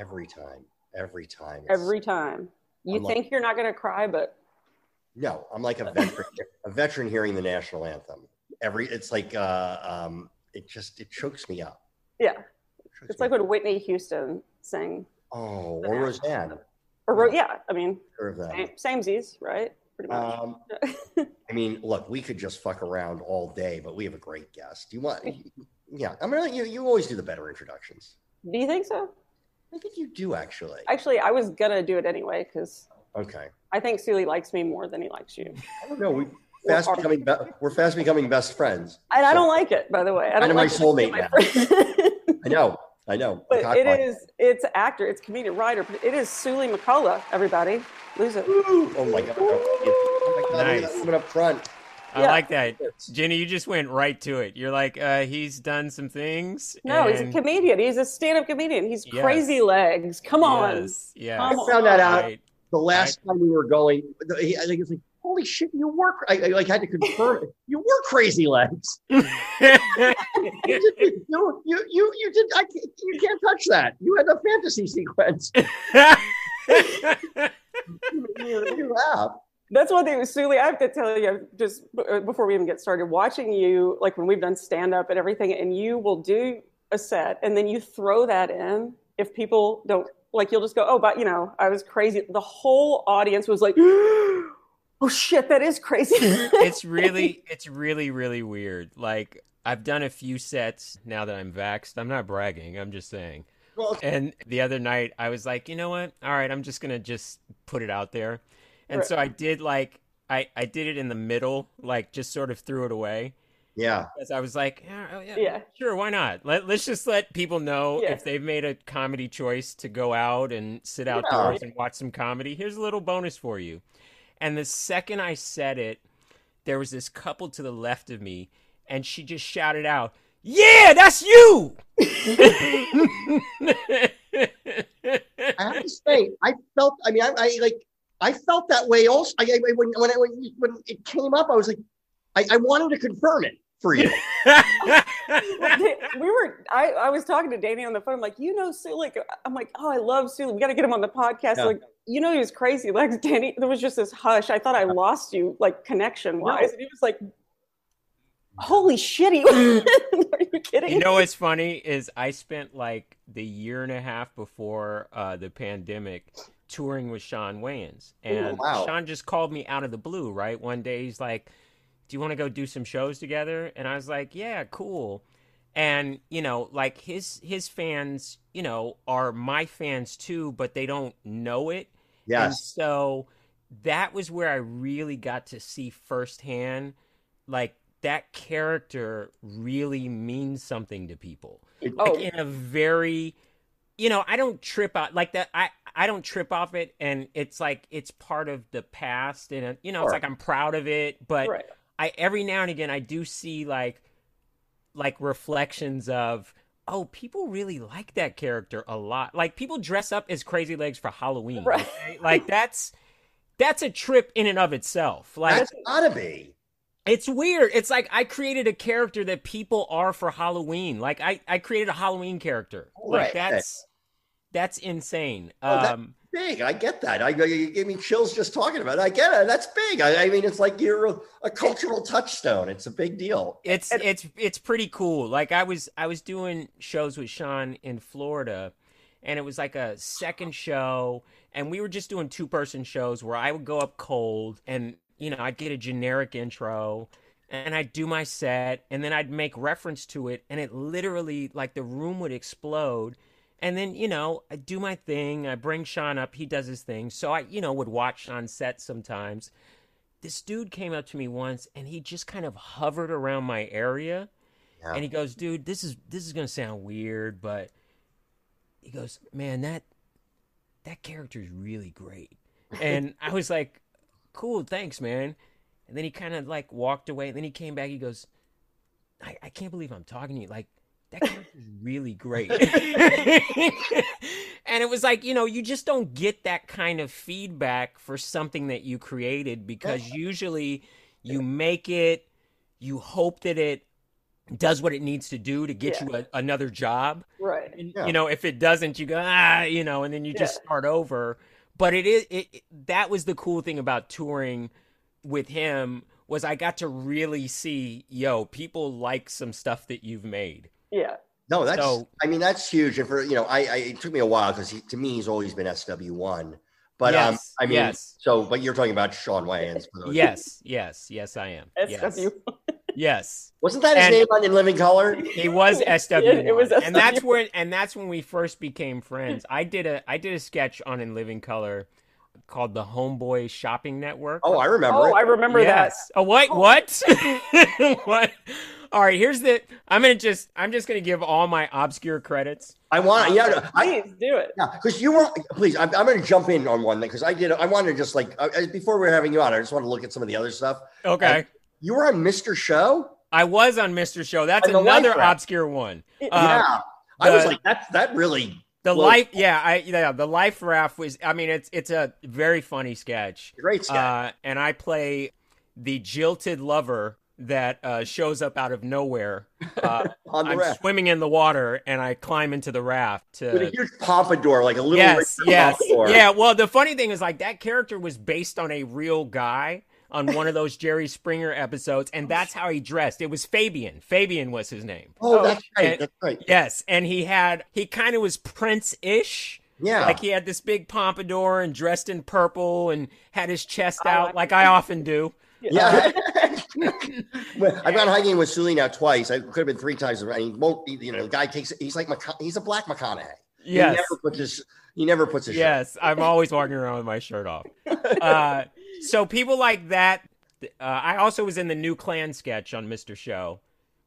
Every time. Every time. It's- Every time. You I'm like- think you're not going to cry, but No, I'm like a veteran. a veteran hearing the national anthem. Every it's like uh, um, it just it chokes me up. yeah. It It's like up. when Whitney Houston sang. oh, or Roseanne. Or, Ro- yeah, I mean, same, samesies, right? Pretty much. Um, I mean, look, we could just fuck around all day, but we have a great guest. Do you want? Yeah, I mean, you you always do the better introductions. Do you think so? I think you do actually. Actually, I was going to do it anyway because Okay. I think Suli likes me more than he likes you. I don't know. We fast are- becoming be- we're fast becoming best friends. And I don't like it, by the way. I don't Kinda like it to soulmate be my now. I know. I know. but Cock it block. is, it's actor, it's comedian, writer. but It is Suli McCullough, everybody. Lose it. Oh my god. Oh my god. Look at Nice. that woman up front. I Yeah. like that. Jenny, you just went right to it. You're like, uh, he's done some things. No, he's a comedian. He's a stand-up comedian. He's Yes. crazy legs. Come on. Yes, yes. Come I found that out Right. the last time we were going. I think it's like, holy shit, you were. I, I like had to confirm it. You were crazy legs. you, you, you, you, you did. I can't, you can't touch that. You had a fantasy sequence. you, you have. That's one thing with Suli. I have to tell you, just b- uh, before we even get started, watching you, like when we've done stand-up and everything, and you will do a set, and then you throw that in. If people don't like, you'll just go, "Oh, but you know, I was crazy." The whole audience was like, "Oh shit, that is crazy." it's really, it's really, really weird. Like I've done a few sets now that I'm vaxxed. I'm not bragging. I'm just saying. Well, And the other night, I was like, you know what? All right, I'm just gonna just put it out there. And Right. so I did like I I did it in the middle, like just sort of threw it away. yeah. Because I was like, yeah, oh, yeah, Yeah. sure, why not? Let let's just let people know Yeah. if they've made a comedy choice to go out and sit outdoors and watch some comedy. Here's a little bonus for you. And the second I said it, there was this couple to the left of me, and she just shouted out, "Yeah, that's you!" I have to say, I felt. I mean, I, I like. I felt that way also. I, I, when when, I, when when it came up, I was like, I, I wanted to confirm it for you. we were I, I was talking to Danny on the phone. I'm like, you know, Suli. Like, I'm like, oh, I love Suli. We got to get him on the podcast. Yeah. Like, you know, he was crazy. Like, Danny, there was just this hush. I thought I lost you, like connection wise. No. And he was like, holy shit, he- are you kidding? You know what's funny is I spent like the year and a half before uh, the pandemic touring with Shawn Wayans, and wow. Shawn just called me out of the blue. Right, one day he's like, "Do you want to go do some shows together?" And I was like, "Yeah, cool." And you know, like his his fans, you know, are my fans too, but they don't know it. And Yes. so that was where I really got to see firsthand, like that character really means something to people. Oh. Like in a very, you know, I don't trip out like that. I I don't trip off it, and it's like it's part of the past, and uh, you know, it's Sure. like I'm proud of it, but Right. I every now and again I do see like like reflections of oh people really like that character a lot like people dress up as crazy legs for halloween Right. okay? like that's that's a trip in and of itself like That's gotta be. it's weird it's like i created a character that people are for halloween like i i created a halloween character like Right. that's that's insane Oh, um Big. I get that. I you gave me chills just talking about it. I get it. That's big. I, I mean, it's like you're a, a cultural touchstone. It's a big deal. it's it's it's pretty cool. Like I was I was doing shows with Shawn in Florida, and it was like a second show, and we were just doing two person shows where I would go up cold, and you know I'd get a generic intro, and I'd do my set, and then I'd make reference to it, and it literally like the room would explode. And then, you know, I do my thing. I bring Shawn up. He does his thing. So I, you know, would watch on set sometimes. This dude came up to me once and he just kind of hovered around my area. Yeah. And he goes, dude, this is this is gonna sound weird, but he goes, Man, that that character is really great. And I was like, Cool, thanks, man. And then he kind of like walked away. And then he came back. He goes, I, I can't believe I'm talking to you. Like, that character is really great. and it was like, you know, you just don't get that kind of feedback for something that you created because usually you make it, you hope that it does what it needs to do to get Yeah. you a, another job. Right. And, Yeah. You know, if it doesn't, you go, ah, you know, and then you just start over. But it is, it, it- that was the cool thing about touring with him was I got to really see, yo, people like some stuff that you've made. Yeah. No, that's. So- I mean, that's huge. And for you know, I, I it took me a while because to me he's always been SW one. But um, I mean, yes. so but you're talking about Shawn Wayans. Yes, yes, yes, I am. Yes, SW. yes. wasn't that his And- name on In Living Color? He was SW, It- it was and that's SW1. when and that's when we first became friends. I did a I did a sketch on In Living Color called the Homeboy Shopping Network. Oh, I remember. Oh, it. I remember yes. Oh, what? What? what? All right. Here's the. I'm gonna just. I'm just gonna give all my obscure credits. I want. Yeah, no, I, Please do it. Yeah, because you were. Please, I'm, I'm going to jump in on one thing because I did. I wanted to just like uh, uh, before we are having you on, I just want to look at some of the other stuff. Okay. You were on Mr. Show. I was on Mr. Show. That's another obscure one. Uh, yeah, I was like, that's that really The Well- life, yeah, I yeah, the life raft was. I mean, it's it's a very funny sketch. great sketch. Uh, and I play the jilted lover that uh, shows up out of nowhere. Uh, on the I'm raft swimming in the water and I climb into the raft. with a To, huge pompadour, like a little yes, yes, pompadour. yeah. Well, the funny thing is, like that character was based on a real guy on one of those Jerry Springer episodes, and that's how he dressed. It was Fabian. Fabian was his name. Oh, that's right. and- that's right. Yes, and he had he kind of was Prince-ish. Yeah. Like he had this big pompadour and dressed in purple and had his chest I out like like. I often do. Yeah. Well, I've gone hiking with Suli now twice. I could have been three times. And he won't, you know, the guy takes, he's like, he's a black McConaughey. He never puts his, he never puts his shirt. Yes, I'm always walking around with my shirt off. Uh, so people like that. Uh, I also was in the new Klan sketch on Mr. Show,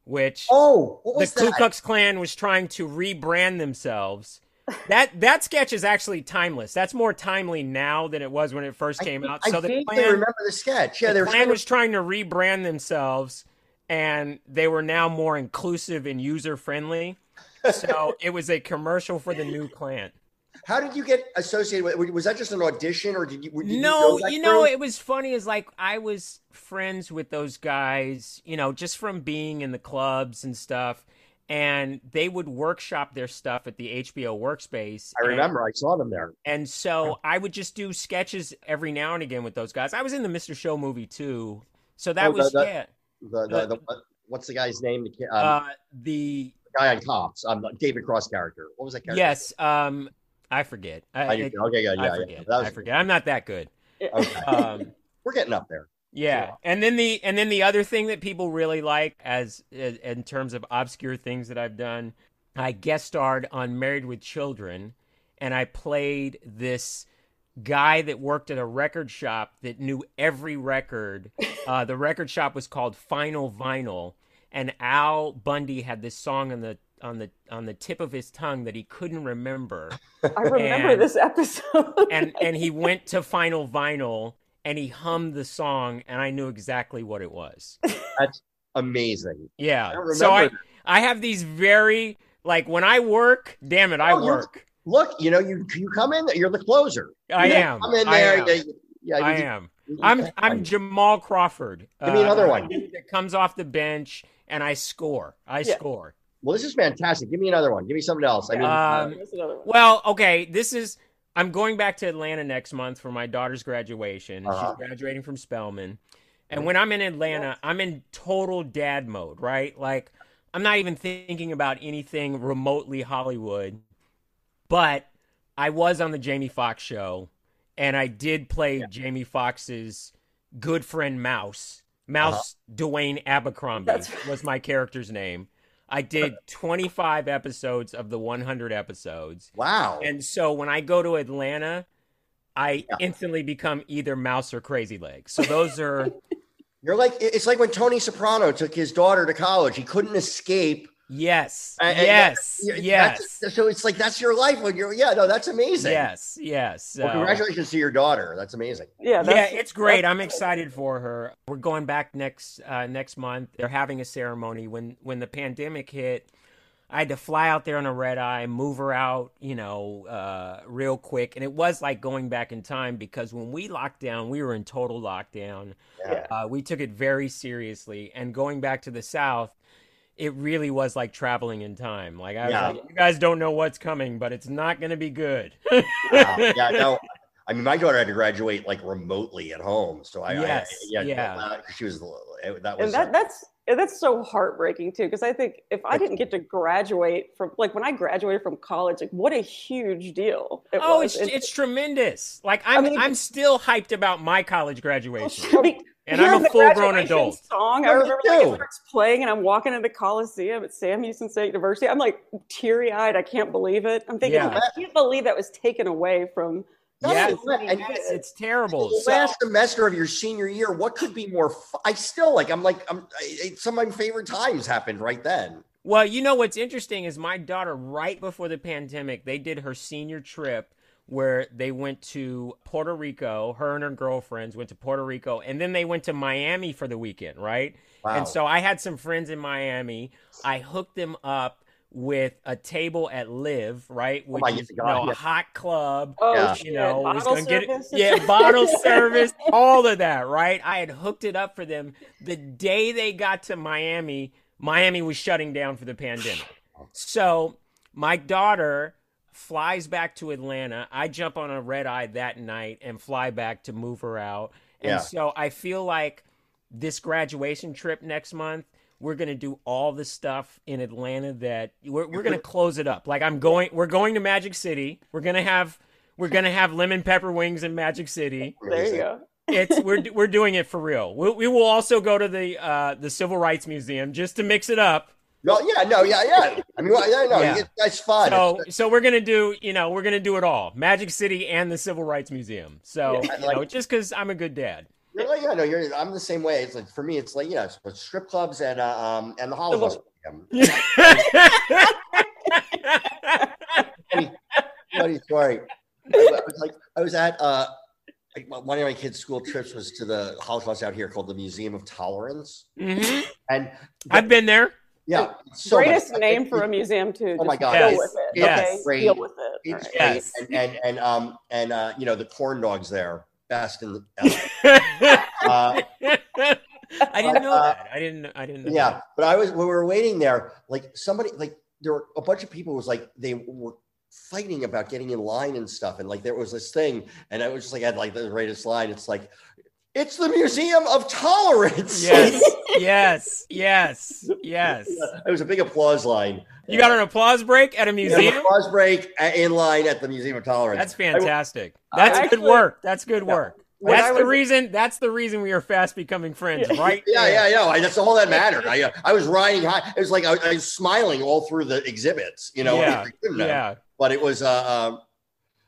which Oh, what the was Ku? Klux Klan was trying to rebrand themselves. That that sketch is actually timeless. That's more timely now than it was when it first I, came out. I So the Klan, remember the sketch. Yeah, the Klan was trying to rebrand themselves, and they were now more inclusive and user friendly. So it was a commercial for the new Klan. How did you get associated with? Was that just an audition, or did you? Did no, you, know, you know, it was funny. Is like I was friends with those guys, you know, just from being in the clubs and stuff. And they would workshop their stuff at the HBO workspace. I and- remember. I saw them there. And so I would just do sketches every now and again with those guys. I was in the Mr. Show movie too. So that Oh, was the- yeah. The, the, the, what- what's the guy's name? The kid, um, Uh, the guy on Cops. Um, David Cross character. What was that character? yes, um, I forget. I, I it- Okay, yeah, yeah, I forget. That was, I forget. I'm not that good. Okay. Um, We're getting up there. Yeah, and then the and then the other thing that people really like as as- in terms of obscure things that I've done, I guest starred on Married with Children, and I played this guy that worked at a record shop that knew every record. Uh, the record shop was called Final Vinyl, and Al Bundy had this song on the on the on the tip of his tongue that he couldn't remember I remember And- this episode. and and he went to Final Vinyl and he hummed the song, and I knew exactly what it was. That's amazing. Yeah. I so I I have these very like when I work. Damn it, I Oh, you're- work. Look, you know, you you come in. You're the closer. I You am. Come in I there. am. Yeah, yeah, I you- am. I'm I'm Jamal Crawford. Give me another uh, one. that comes off the bench and I score. I Yeah. score. Well, this is fantastic. Give me another one. Give me something else. I mean, Um, Here's. Well, okay, this is I'm going back to Atlanta next month for my daughter's graduation. Uh-huh. She's graduating from Spelman. And when I'm in Atlanta, I'm in total dad mode, right? Like I'm not even thinking about anything remotely Hollywood. but I was on the Jamie Foxx show, and I did play Jamie Foxx's good friend Mouse. Mouse Dwayne Abercrombie That's- was my character's name. I did 25 episodes of the 100 episodes. Wow. And so when I go to Atlanta, I instantly become either Mouse or Crazy Legs. So those are You're like it's like when Tony Soprano took his daughter to college. He couldn't escape. Yes, And- and yes, that- yes, so it's like that's your life when you're. Yeah, no, that's amazing. yes, yes. Well, congratulations to your daughter. That's amazing. Yeah, yeah, it's great. I'm excited for her. We're going back next uh, next month. They're having a ceremony. When when the pandemic hit, I had to fly out there on a red eye, move her out, you know, uh, real quick. And it was like going back in time because when we locked down, we were in total lockdown. Yeah. Uh, we took it very seriously. And going back to the South, it really was like traveling in time. Like I was Yeah. like, you guys don't know what's coming, but it's not going to be good. Wow. yeah, no. I mean, my daughter had to graduate like remotely at home, so I, Yes, I yeah, yeah. uh, she was that was and that that's and that's so heartbreaking too because i think if i didn't get to graduate from like when i graduated from college like what a huge deal it Oh, was. it's And- it's tremendous. Like I'm mean- I'm still hyped about my college graduation. I mean, And hearing I'm a full-grown adult. Song, I remember like, it starts playing, and I'm walking into Coliseum at Sam Houston State University. I'm like teary eyed. I can't believe it. I'm thinking, Yeah. Oh, I can't believe that was taken away from. Yeah, Not only and Yes, it's terrible. the So- last semester of your senior year. What could be more? Fu- I still like. I'm like. I'm. I, some of my favorite times happened right then. Well, you know what's interesting is my daughter right before the pandemic, they did her senior trip where they went to Puerto Rico, her and her girlfriends went to Puerto Rico, and then they went to Miami for the weekend, right? Wow. And so I had some friends in Miami. I hooked them up with a table at Live, right? Oh Which my is you know, yeah. a hot club. Oh, Yeah. you know, was bottle gonna get service. yeah, bottle service, all of that, right? I had hooked it up for them. The day they got to Miami, Miami was shutting down for the pandemic. So my daughter flies back to Atlanta. I jump on a red eye that night and fly back to move her out. And Yeah. so I feel like this graduation trip next month, we're gonna do all the stuff in Atlanta that we're we're gonna close it up. Like I'm going, we're going to Magic City. We're gonna have we're gonna have lemon pepper wings in Magic City. There you go. It's we're we're doing it for real. We, we will also go to the uh, the Civil Rights Museum just to mix it up. No, yeah, no, yeah, yeah. I mean, well, yeah, no, Yeah. that's fun. So It's- so we're gonna do you know we're gonna do it all Magic City and the Civil Rights Museum. So Yeah. you know just because I'm a good dad. You're like, yeah, no, you're. I'm the same way. It's like for me, it's like you know, strip clubs and uh, um and the Holocaust. Museum. Funny story. I, was like, I was at uh, like, one of my kids' school trips was to the Holocaust out here called the Museum of Tolerance, hmm and I've been there. Yeah, so much- Greatest name for a museum too. Oh my Just God, Deal yes, with it. yes. Okay. Great. Deal with it. It's All great. right. Yes. and, and and um and uh you know the corn dogs there best in the uh, I didn't know Uh, that. I didn't. I didn't. Know yeah that. but i was when we were waiting there like somebody like there were a bunch of people was like they were fighting about getting in line and stuff and like there was this thing and i was just like i had like the greatest line it's like it's the museum of tolerance Yes. yes. Yes. Yes. it was a big applause line You got an applause break at a Yeah, an museum. applause break in line at the museum of tolerance That's fantastic. I- That's actually- good work. That's good work. When I That's the reason. That's the reason we are fast becoming friends, Yeah. right? yeah, there. yeah, yeah. That's all that mattered. I, uh, I was riding high. It was like I, I was smiling all through the exhibits, you know. Yeah, I yeah. But it was, uh, um,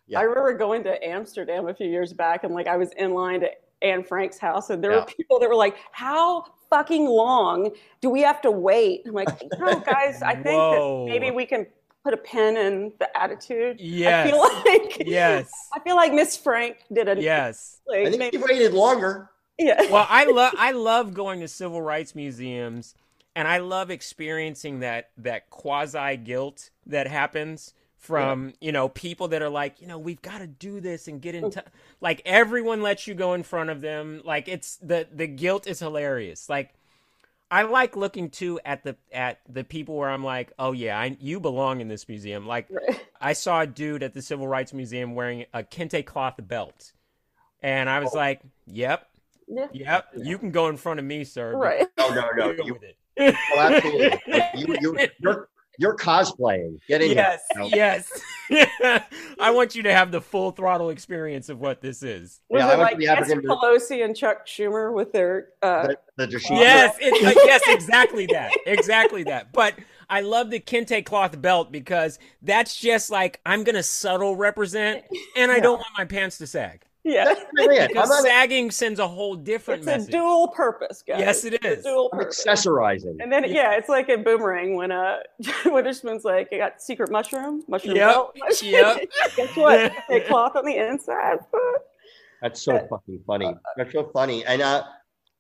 Yeah. I remember going to Amsterdam a few years back, and like I was in line to Anne Frank's house, and there Yeah. were people that were like, "How fucking long do we have to wait?" I'm like, "You know, guys, I think that maybe we can put a pin in the attitude." Yes. I feel like Yes. I feel like Miss Frank did a Yes. I think maybe, you waited longer. yeah. Well, I love I love going to civil rights museums, and I love experiencing that that quasi guilt that happens from you know people that are like you know we've got to do this and get in oh. touch. Like everyone lets you go in front of them. Like it's the the guilt is hilarious. Like. I like looking too at the at the people where I'm like, oh yeah, I, you belong in this museum. Like I saw a dude at the Civil Rights Museum wearing a kente cloth belt, and I was oh. like, "Yep, yeah. yep, you can go in front of me, sir." Right. No, no, no. You, with it. oh, absolutely. you, you, you're, You're cosplaying. Get in Yes, here. yes. I want you to have the full throttle experience of what this is. Was Yeah, I it went like to the Nancy Pelosi and Chuck Schumer with their uh, The, the Yes, it, uh, yes, exactly that, exactly that. But I love the kente cloth belt because that's just like I'm gonna subtle represent, and I don't want my pants to sag yeah? That's really it. I'm because not sagging sends a whole different It's message. a dual purpose, guys. Yes, It's a dual I'm purpose. accessorizing. And then yeah. it's like a boomerang when uh Witherspoon's like, I got secret mushroom, mushroom Yep, belt. yep. Guess what? A cloth on the inside. That's so fucking funny. That's so funny. And uh,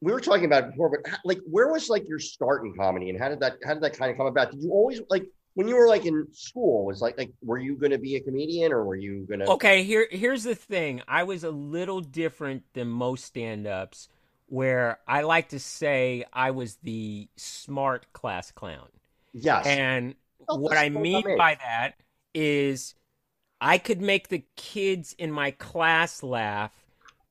we were talking about it before, but how- like, where was like your start in comedy, and how did that how did that kind of come about? Did you always like when you were like in school? Was like like were you going to be a comedian, or were you going to? Okay, here here's the thing. I was a little different than most stand-ups where I like to say I was the smart class clown. Yes. And Oh, what I what I mean mean. by that is I could make the kids in my class laugh,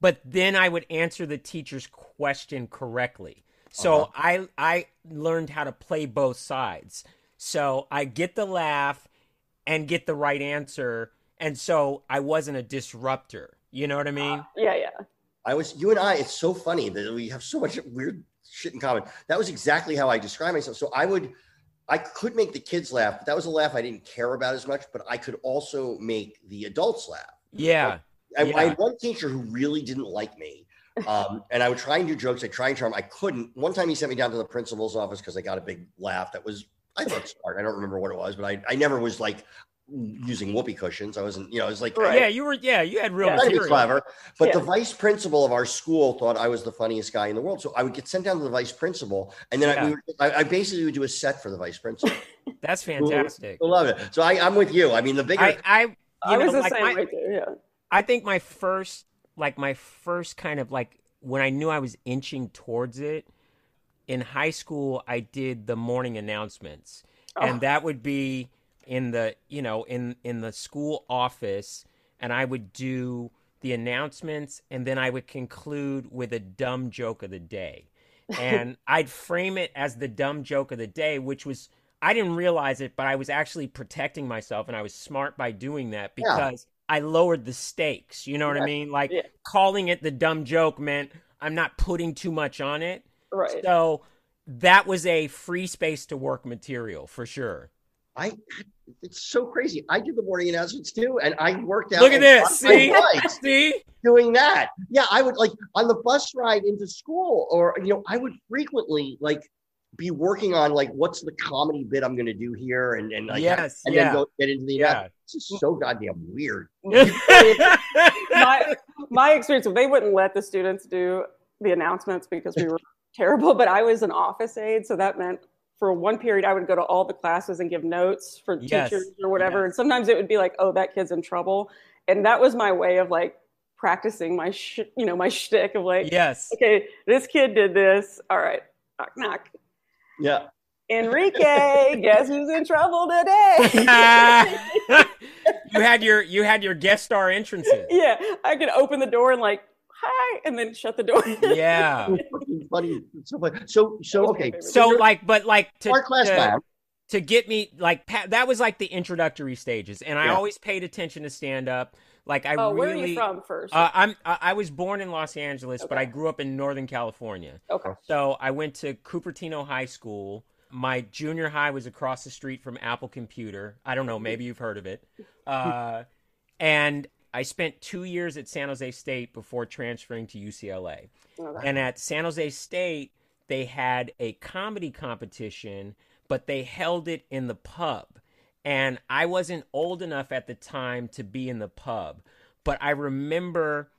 but then I would answer the teacher's question correctly. So Uh-huh. I I learned how to play both sides. So I get the laugh and get the right answer, and so I wasn't a disruptor. You know what I mean? Yeah, yeah. I was you and I. It's so funny that we have so much weird shit in common. That was exactly how I described myself. So I would, I could make the kids laugh, but that was a laugh I didn't care about as much. But I could also make the adults laugh. yeah. I, I had one teacher who really didn't like me. Um, and I would try and do jokes. I try and charm. I couldn't. One time he sent me down to the principal's office because I got a big laugh that was, I thought smart. I don't remember what it was, but I, I never was like using whoopee cushions. I wasn't, you know, it was like, Right. Yeah, you were. Yeah, you had real Yeah. trying be clever. But the vice principal of our school thought I was the funniest guy in the world. So I would get sent down to the vice principal. And then I, we Yeah. would, I, I basically would do a set for the vice principal. That's fantastic. I love it. So I, I'm with you. I mean, the bigger, I, I, you I was know, the like same my- way too. Yeah. I think my first, like my first kind of like when I knew I was inching towards it in high school, I did the morning announcements, oh. and Oh. that would be in the you know in in the school office, and I would do the announcements, and then I would conclude with a dumb joke of the day, and I'd frame it as the dumb joke of the day, which was. I didn't realize it, but I was actually protecting myself, and I was smart by doing that Yeah. because I lowered the stakes. You know what I mean? Like Yeah. calling it the dumb joke meant I'm not putting too much on it. Right. So that was a free space to work material for sure. I, it's so crazy. I did the morning announcements too. And I worked out. Look at this. See? See? doing that. Yeah. I would like on the bus ride into school or, you know, I would frequently like be working on like, what's the comedy bit I'm going to do here? And, and like, Yes, and yeah. then go get into the, Yeah. This is so goddamn weird. my my experience they wouldn't let the students do the announcements because we were terrible but i was an office aide so that meant for one period i would go to all the classes and give notes for Yes, teachers or whatever yes. and sometimes it would be like oh that kid's in trouble and that was my way of like practicing my sh- you know my shtick of like yes. okay this kid did this all right knock knock Yeah. enrique guess who's in trouble today you had your you had your guest star entrances. yeah i could open the door and like hi and then shut the door Yeah. So funny. So, funny. so, so, That was my okay. So like but like to our class to, lab. to get me like pa- that was like the introductory stages and I always paid attention to stand up. Like I oh really where are you from first Uh, I'm I I was born in Los Angeles, but I grew up in Northern California. okay So I went to Cupertino High School. My junior high was across the street from Apple Computer. I don't know, maybe you've heard of it. Uh, and I spent two years at San Jose State before transferring to UCLA. Okay. And at San Jose State, they had a comedy competition, but they held it in the pub. And I wasn't old enough at the time to be in the pub, but I remember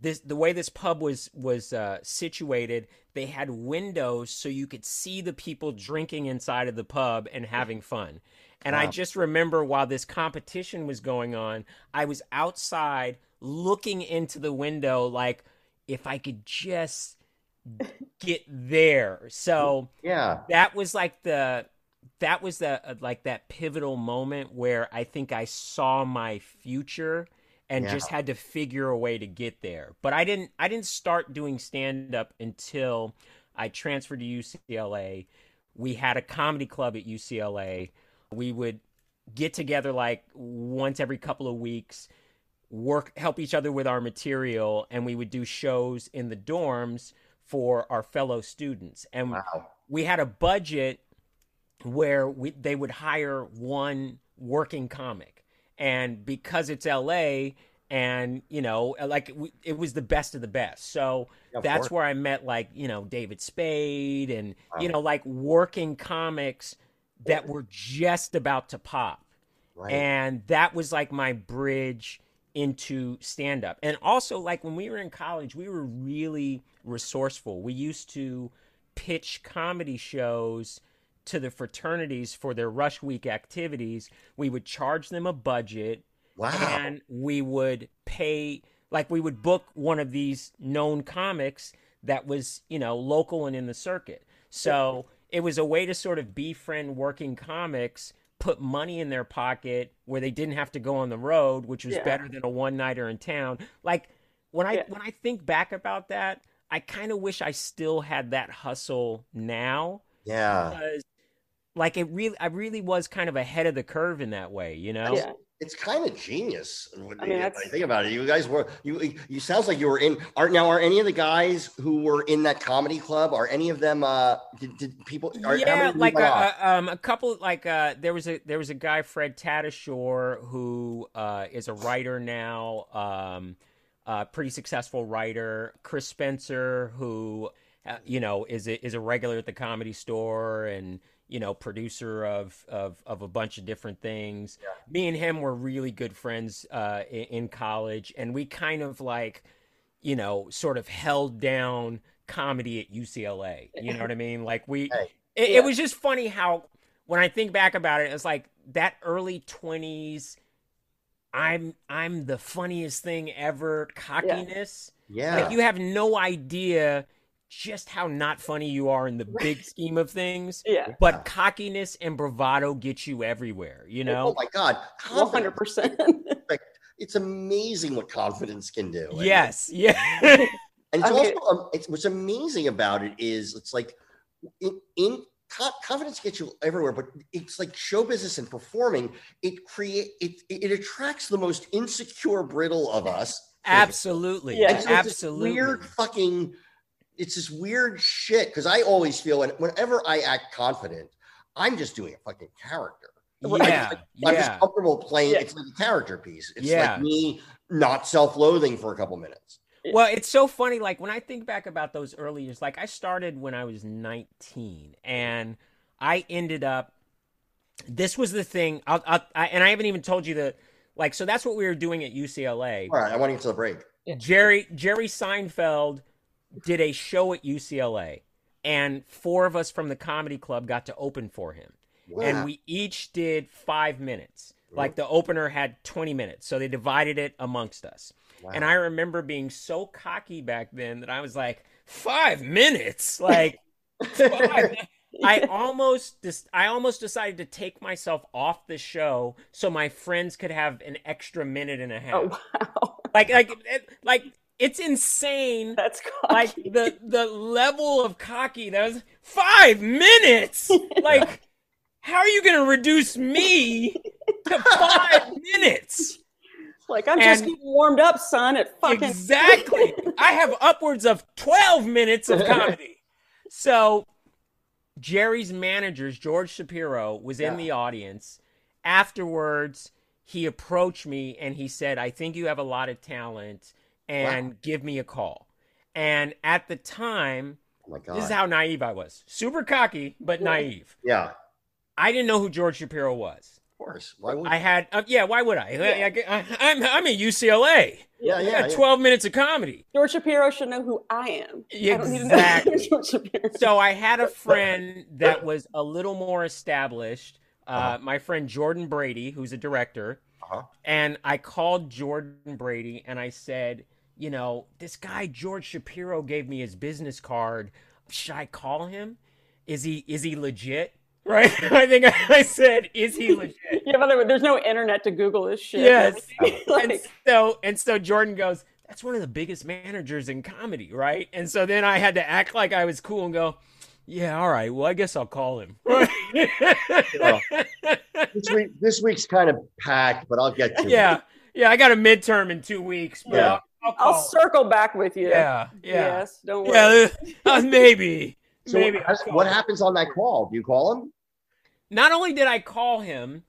this the way this pub was was uh, situated. They had windows so you could see the people drinking inside of the pub and having fun. And I just remember while this competition was going on, I was outside looking into the window like if I could just get there. So Yeah. that was like the that was the uh, like that pivotal moment where I think I saw my future and Yeah. just had to figure a way to get there. But I didn't I didn't start doing stand up until I transferred to UCLA. We had a comedy club at UCLA. We would get together like once every couple of weeks, work, help each other with our material, and we would do shows in the dorms for our fellow students. And Wow. we had a budget where we, they would hire one working comic and because it's la and you know like it was the best of the best so Yeah, that's course. where i met like you know david spade and you know like working comics that were just about to pop Right. and that was like my bridge into stand up. And also like when we were in college, we were really resourceful. We used to pitch comedy shows to the fraternities for their rush week activities. We would charge them a budget wow. and we would pay like we would book one of these known comics that was you know local and in the circuit so it was a way to sort of befriend working comics put money in their pocket where they didn't have to go on the road which was Yeah. better than a one nighter in town like when i Yeah. when i think back about that i kind of wish i still had that hustle now yeah. because like it really i really was kind of ahead of the curve in that way you know Yeah. It's kind of genius. I mean, I think about it. You guys were you. You sounds like you were in. Are now are any of the guys who were in that comedy club? Are any of them? Uh, did, did people? Are, yeah, like a, a, um, a couple. Like uh, there was a there was a guy Fred Tatasciore who uh, is a writer now, um, a pretty successful writer. Chris Spencer, who uh, you know is a, is a regular at the comedy store and you know producer of of of a bunch of different things. Me and him were really good friends uh, in, in college, and we kind of like you know, sort of held down comedy at UCLA. You know what I mean? Like we, Hey. it, Yeah. it was just funny how when I think back about it, it's like that early twenties. I'm I'm the funniest thing ever. Cockiness, yeah. like you have no idea just how not funny you are in the big scheme of things. Yeah. But cockiness and bravado get you everywhere. You know? Oh know? my God. One hundred Confidence. percent. It's amazing what confidence can do. And- Yes. Yeah. And it's I mean- also um, it's, what's amazing about it is it's like in, in confidence gets you everywhere, but it's like show business and performing. It create it it attracts the most insecure, brittle of us. Absolutely. Yeah. And so it's Absolutely. weird fucking. It's this weird shit because I always feel when whenever I act confident, I'm just doing a fucking character. Right. Yeah. I'm Yeah. just comfortable playing. Yeah. It's like a character piece. It's Yeah. like me not self-loathing for a couple minutes. Well, it's so funny. Like when I think back about those early years, like I started when I was 19, and I ended up. This was the thing, I'll, I'll, I, and I haven't even told you the like. So that's what we were doing at UCLA. All right, I want to get to the break. Jerry Jerry Seinfeld did a show at UCLA, and four of us from the comedy club got to open for him Wow. and we each did five minutes. Like the opener had 20 minutes, so they divided it amongst us. And I remember being so cocky back then that I was like, five minutes? Like, five. I almost, dis- I almost decided to take myself off the show so my friends could have an extra minute and a half. Oh wow. Like, like, eh, like, it's insane. That's cocky. like the the level of cocky that was five minutes? Like how are you gonna reduce me to five minutes? Like I'm just getting warmed up, son. At fucking exactly. I have upwards of 12 minutes of comedy. So jerry's managers george shapiro was in the audience. Afterwards he approached me and he said i think you have a lot of talent and give me a call and at the time Oh my god. This is how naive I was. Super cocky, but naive. yeah, I didn't know who George Shapiro was. Of course. Why would I had, uh, yeah, why would I? I, am I'm at UCLA. Yeah, I yeah. got yeah. 12 minutes of comedy. George Shapiro should know who I am. I don't need to know Exactly. who George So I had a friend that was a little more established. Uh, Uh-huh. My friend Jordan Brady, who's a director. Uh-huh. And I called Jordan Brady and I said, you know, this guy George Shapiro gave me his business card. Should I call him? Is he is he legit? Right? I think I said, is he legit? Yeah, by the way, there's no internet to Google this shit. Yes. Like, and so and so Jordan goes, That's one of the biggest managers in comedy, right? And so then I had to act like I was cool and go, Yeah, all right. Well, I guess I'll call him. This week, this week's kind of packed, but I'll get to it. yeah, yeah. I got a midterm in two weeks, but Yeah. I'll, I'll. I'll circle back with you. yeah, yeah, Yes, don't worry. yeah. uh, maybe, So maybe. what, I'll call what him. happens on that call? Do you call him? Not only did I call him,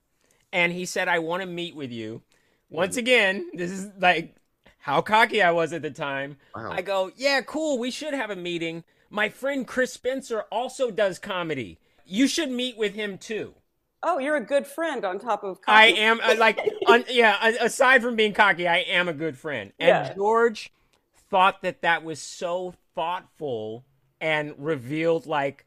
and he said I want to meet with you. Once again, this is like how cocky I was at the time. Wow. I go, yeah, cool. We should have a meeting. My friend Chris Spencer also does comedy. You should meet with him too. Oh, you're a good friend on top of. I am uh, like, un, yeah. Aside from being cocky, I am a good friend. And Yeah. George thought that that was so thoughtful and revealed like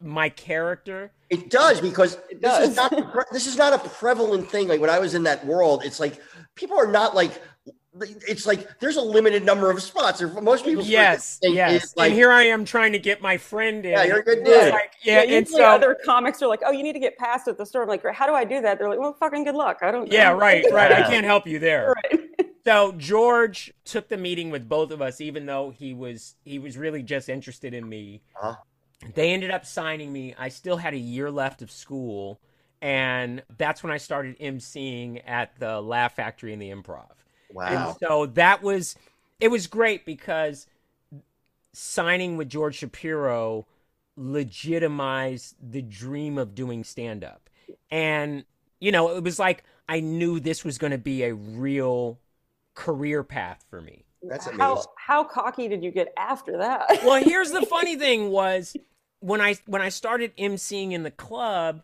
my character. It does because this does. is not this is not a prevalent thing. Like when I was in that world, it's like people are not like it's like there's a limited number of spots. Or most people Yes, yes. like and here I am trying to get my friend in. Yeah, you're a good dude. like- yeah, Yeah, and so other comics are like, "Oh, you need to get past at the store." I'm like, "How do I do that?" They're like, "Well, fucking good luck. I don't." yeah, know." right, right. I can't help you there. right. So George took the meeting with both of us, even though he was he was really just interested in me. Uh-huh. They ended up signing me. I still had a year left of school, and that's when I started emceeing at the Laugh Factory in the Improv. Wow. And so that was it was great because signing with George Shapiro legitimized the dream of doing stand up. And you know, it was like I knew this was going to be a real career path for me. That's How amazing. how cocky did you get after that? Well, here's the funny thing was when I when I started emceeing in the club,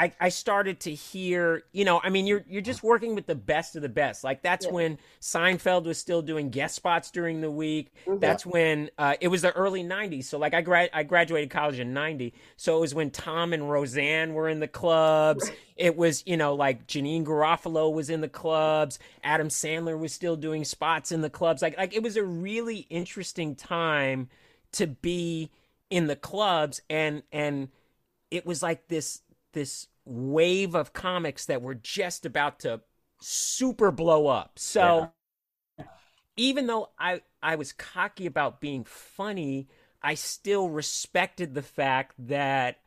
I, I started to hear, you know, I mean, you're you're just working with the best of the best. Like that's Yeah. when Seinfeld was still doing guest spots during the week. That's when uh, it was the early '90s. So like I grad I graduated college in '90, so it was when Tom and Roseanne were in the clubs. It was you know like Janeane Garofalo was in the clubs. Adam Sandler was still doing spots in the clubs. Like like it was a really interesting time to be in the clubs and and it was like this this wave of comics that were just about to super blow up. So even though I I was cocky about being funny, I still respected the fact that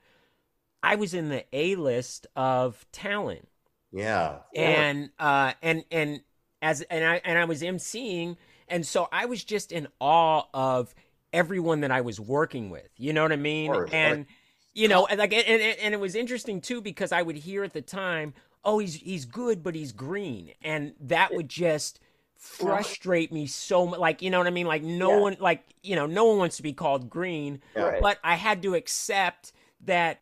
I was in the A list of talent Yeah. and uh and and as and I and I was emceeing and so I was just in awe of everyone that I was working with. You know what I mean? And you know, and like and, and and it was interesting too because I would hear at the time, "Oh, he's he's good, but he's green." And that would just frustrate me so much like you know what I mean like no Yeah. one like you know no one wants to be called green Yeah. But I had to accept that,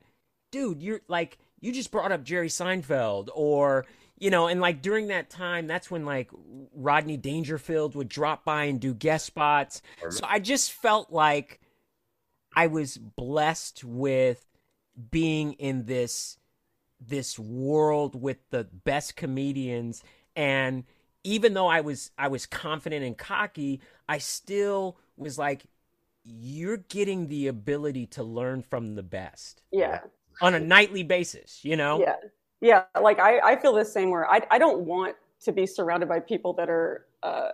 dude, you're like, you just brought up Jerry Seinfeld, or, you know, and like during that time, that's when like Rodney Dangerfield would drop by and do guest spots. So I just felt like I was blessed with being in this this world with the best comedians and even though I was I was confident and cocky, I still was like you're getting the ability to learn from the best yeah. on a nightly basis, you know? Yeah. Yeah. Like I, I feel the same where I, I don't want to be surrounded by people that are uh,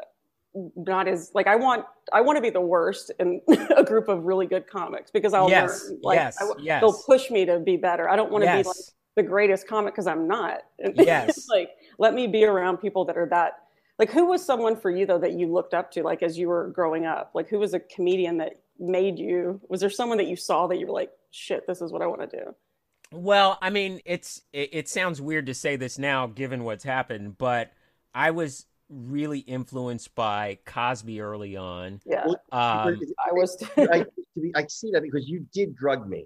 not as like I want I want to be the worst in a group of really good comics because I'll Yes, learn. Like yes, I yes. they'll push me to be better. I don't want to be like the greatest comic because I'm not. Yes. like let me be around people that are that like who was someone for you though that you looked up to like as you were growing up? Like who was a comedian that made you was there someone that you saw that you were like, shit, this is what I want to do? Well, I mean, it's it, it sounds weird to say this now given what's happened, but I was really influenced by Cosby early on. Yeah. Um, I was I, to be, I see that because you did drug me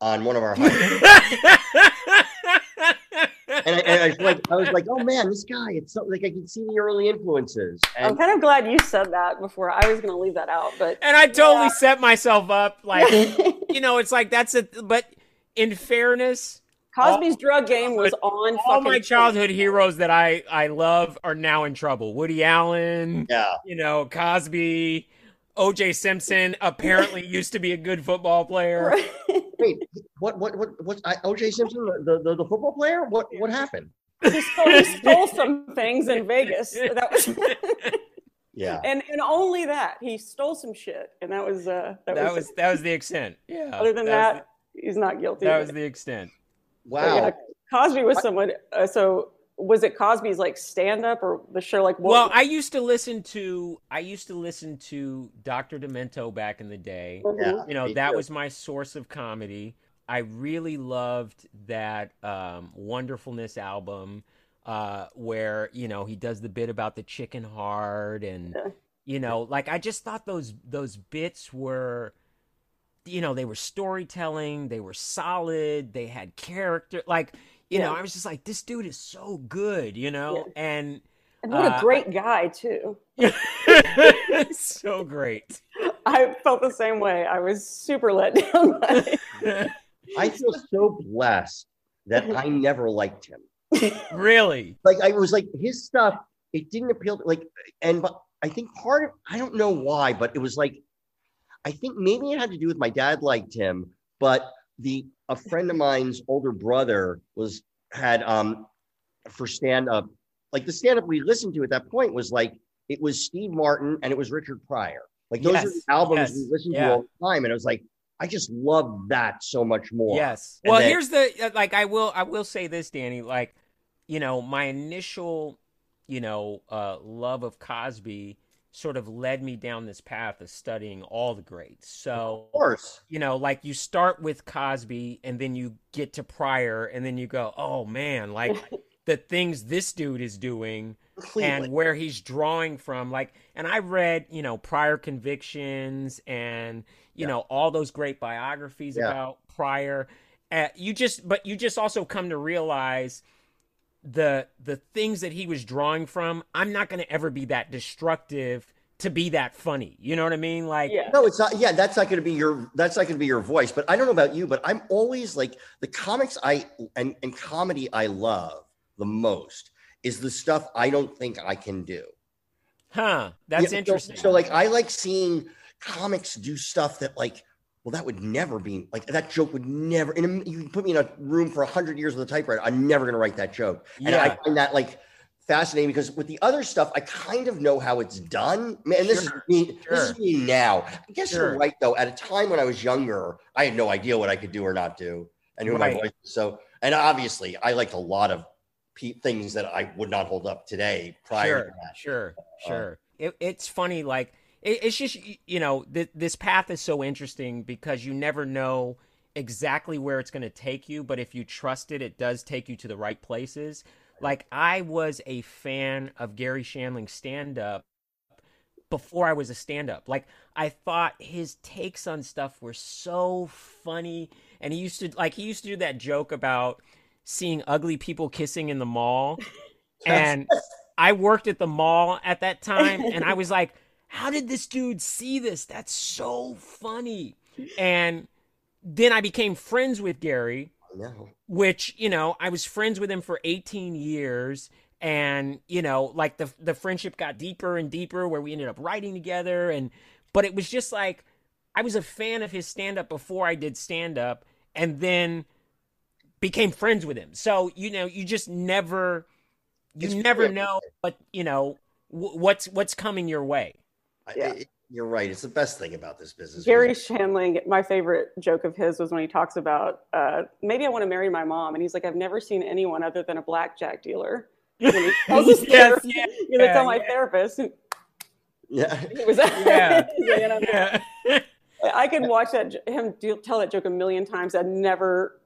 on one of our hikes. and, I, and I, was like, I was like, oh man, this guy, it's so, like I can see the early influences. I'm kind of glad you said that before. I was going to leave that out, but and I totally Yeah. set myself up like you know, it's like that's a but in fairness, Cosby's drug game was on. all fucking my point. childhood heroes that I I love are now in trouble. Woody Allen, yeah, you know, Cosby, O.J. Simpson apparently used to be a good football player. Right. wait, what, what, what, what? I, O.J. Simpson, the, the the football player, what, what happened? he, stole, he stole some things in Vegas. That was Yeah. And and only that he stole some shit, and that was uh that, That was, was that was the extent. Yeah. other than that, that, he's not guilty. that was it. the extent. But Wow. yeah, Cosby was someone. Uh, so was it Cosby's like stand up or the show like what? Well, I used to listen to I used to listen to Dr. Demento back in the day. Mhm. Yeah. You know, that too. was my source of comedy. I really loved that um, Wonderfulness album uh, where, you know, he does the bit about the chicken heart and Yeah. you know, like I just thought those those bits were you know, they were storytelling, they were solid, they had character like you know, I was just like, this dude is so good, you know, and And what a uh, great guy too. so great. I felt the same way. I was super let down. By I feel so blessed that I never liked him. really? Like I was like his stuff, it didn't appeal to like and but I think part of I don't know why, but it was like I think maybe it had to do with my dad liked him, but the a friend of mine's older brother was had um for stand up like the stand up we listened to at that point was like it was Steve Martin and it was Richard Pryor. Like those are the albums yes, we listened yeah. to all the time, and I was like, I just love that so much more. Yes. And Well, then- here's the uh, like I will I will say this, Danny, like you know, my initial, you know, uh love of Cosby sort of led me down this path of studying all the greats. So, Of course. you know, like you start with Cosby and then you get to Pryor and then you go, "Oh man, like the things this dude is doing Completely. and where he's drawing from like and i read you know Pryor Convictions and you Yeah. know all those great biographies Yeah. about Pryor uh, you just but you just also come to realize the the things that he was drawing from i'm not going to ever be that destructive to be that funny you know what i mean like yeah. No, it's not. Yeah, that's not going to be your. That's not going to be your voice. But I don't know about you, but I'm always like the comics I and and comedy I love the most is the stuff I don't think I can do. huh that's Yeah, so- interesting So, like, I like seeing comics do stuff that like. Well, that would never be like that joke would never. In a, you put me in a room for hundred years with a typewriter. I'm never going to write that joke. And I Yeah. find that like fascinating because with the other stuff, I kind of know how it's done. Man, this is Sure, me. This is me now. I guess Sure. you're right though. At a time when I was younger, I had no idea what I could do or not do, and who my voice. Was. So, and obviously, I liked a lot of pe- things that I would not hold up today. Prior sure, to that, Sure, Uh, sure. It, it's funny, like it's just you know th- this path is so interesting because you never know exactly where it's going to take you, but if you trust it, it does take you to the right places. Like I was a fan of Garry Shandling's stand up before I was a stand up. Like I thought his takes on stuff were so funny and he used to like he used to do that joke about seeing ugly people kissing in the mall and I worked at the mall at that time and I was like how did this dude see this? That's so funny. And then I became friends with Garry which you know I was friends with him for 18 years. And you know like the the friendship got deeper and deeper where we ended up writing together. And but it was just like I was a fan of his stand up before I did stand up and then became friends with him. So you know you just never you It's never know what you know wh- what's what's coming your way Yeah. it- you're right. It's the best thing about this business. Garry Shandling, my favorite joke of his was when he talks about uh, maybe I want to marry my mom, and he's like, I've never seen anyone other than a blackjack dealer. When he tells his Yes, therapist- yeah, tell my yeah. therapist. Yeah. He was, Yeah. you know, yeah I could watch that him do, tell that joke a million times and never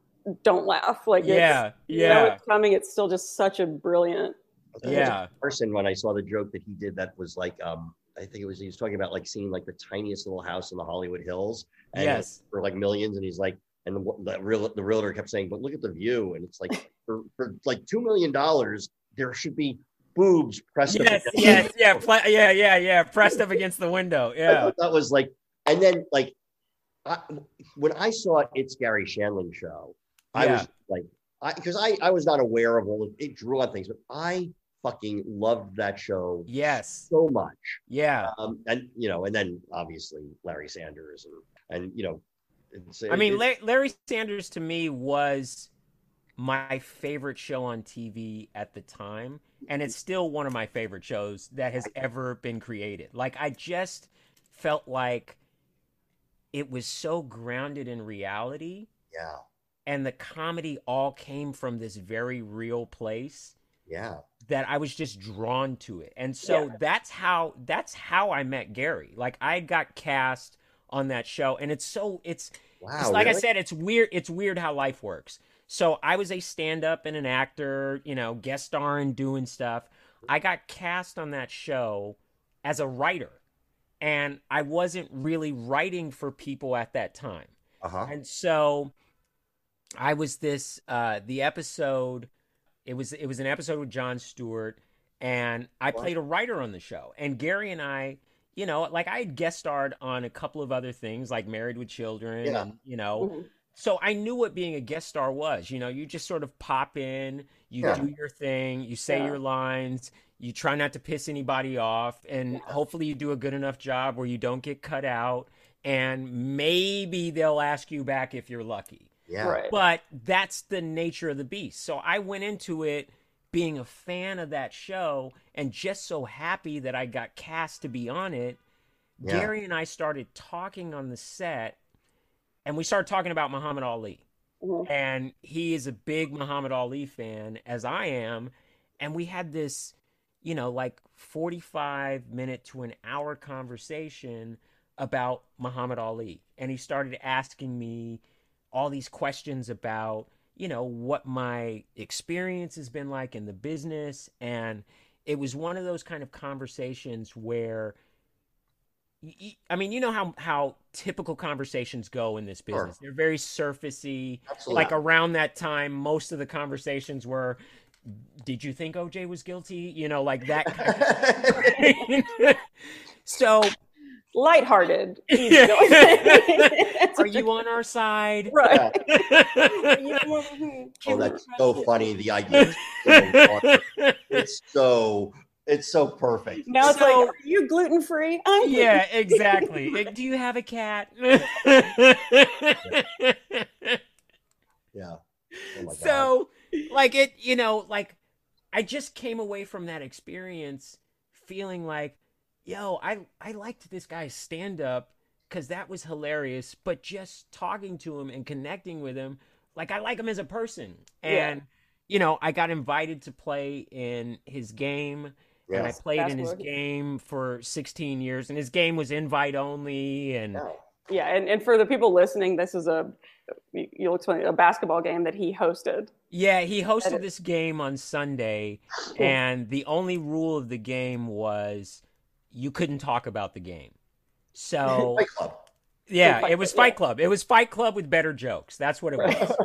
don't laugh. Like it's, yeah you know yeah it's coming. It's still just such a brilliant. yeah person when I saw the joke that he did that was like um I think it was he was talking about like seeing like the tiniest little house in the Hollywood Hills and Yes. for like millions and he's like and the, the real the realtor kept saying but look at the view and it's like for, for like two million dollars there should be boobs pressed up yes, against- yes, yeah, pla- yeah, yeah, yeah, pressed up against the window. Yeah, that was like and then like I, when I saw it's Garry Shandling show I Yeah. was like I because I I was not aware of all of it drew on things but I fucking loved that show yes, so much yeah. um, and you know, and then obviously Larry Sanders and and you know, I mean, it- Larry Sanders to me was my favorite show on TV at the time, and it's still one of my favorite shows that has ever been created. Like I just felt like it was so grounded in reality Yeah. and the comedy all came from this very real place Yeah. That I was just drawn to it. And so Yeah. that's how that's how I met Garry. Like I got cast on that show and it's so it's Wow. it's like I said it's weird it's weird how life works. So I was a stand-up and an actor, you know, guest starring doing stuff. I got cast on that show as a writer. And I wasn't really writing for people at that time. Uh-huh. And so I was this uh the episode it was it was an episode with Jon Stewart and I What? played a writer on the show. And Garry and I, you know, like I had guest starred on a couple of other things like Married with Children Yeah. and you know, Mhm. so I knew what being a guest star was. You know, you just sort of pop in, you Yeah. do your thing, you say Yeah. your lines, you try not to piss anybody off, and hopefully you do a good enough job where you don't get cut out, and maybe they'll ask you back if you're lucky. Yeah. Right. But that's the nature of the beast. So I went into it being a fan of that show and just so happy that I got cast to be on it. Yeah. Garry and I started talking on the set, and we started talking about Muhammad Ali. Mhm. And he is a big Muhammad Ali fan, as I am. And we had this, you know, like 45 minute to an hour conversation about Muhammad Ali. And he started asking me all these questions about, you know, what my experience has been like in the business. And it was one of those kind of conversations where, I mean, you know how, how typical conversations go in this Sure. business. They're very surfacey. Absolutely. Like around that time, most of the conversations were, did you think OJ was guilty? You know, like that kind of so Lighthearted. easy Yeah. are you on our side? right? oh, that's so funny. The idea. is so funny. it's so it's so perfect. Now it's So- like, are you gluten free? Yeah, exactly. Do you have a cat? Yeah. Oh my God. so like it you know like i just came away from that experience feeling like yo i i liked this guy's stand up because that was hilarious but just talking to him and connecting with him like i like him as a person Yeah. and you know i got invited to play in his game and i Yes. played in his Basketball. game for 16 years and his game was invite only and Yeah. Yeah, and, and for the people listening, this is a you- you'll explain a basketball game that he hosted. Yeah, he hosted this game on Sunday, and the only rule of the game was you couldn't talk about the game. So, yeah, it was Fight yeah. Club. It was Fight Club with better jokes. That's what it was.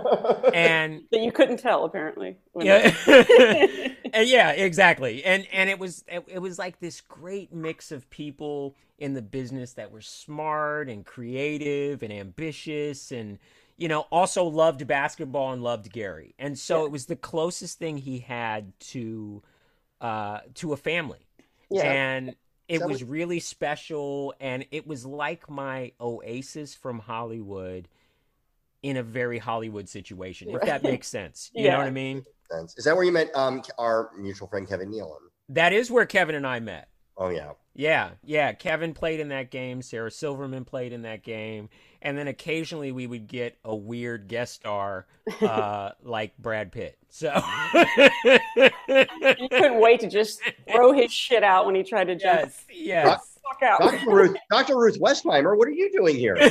And that you couldn't tell apparently. yeah, yeah, exactly. And and it was it, it was like this great mix of people in the business that were smart and creative and ambitious and you know also loved basketball and loved Garry. And so Yeah. it was the closest thing he had to uh to a family. yeah. And it was was- really special and it was like my oasis from Hollywood in a very Hollywood situation, if that makes sense. You know what I mean? Is that where you met um our mutual friend Kevin Nealon? That is where Kevin and I met. Oh yeah. Yeah, yeah. Kevin played in that game. Sarah Silverman played in that game, and then occasionally we would get a weird guest star, uh, like Brad Pitt. So, you couldn't wait to just throw his shit out when he tried to jump yes, yes. the fuck out. Dr. Ruth Dr. Ruth Westheimer, what are you doing here?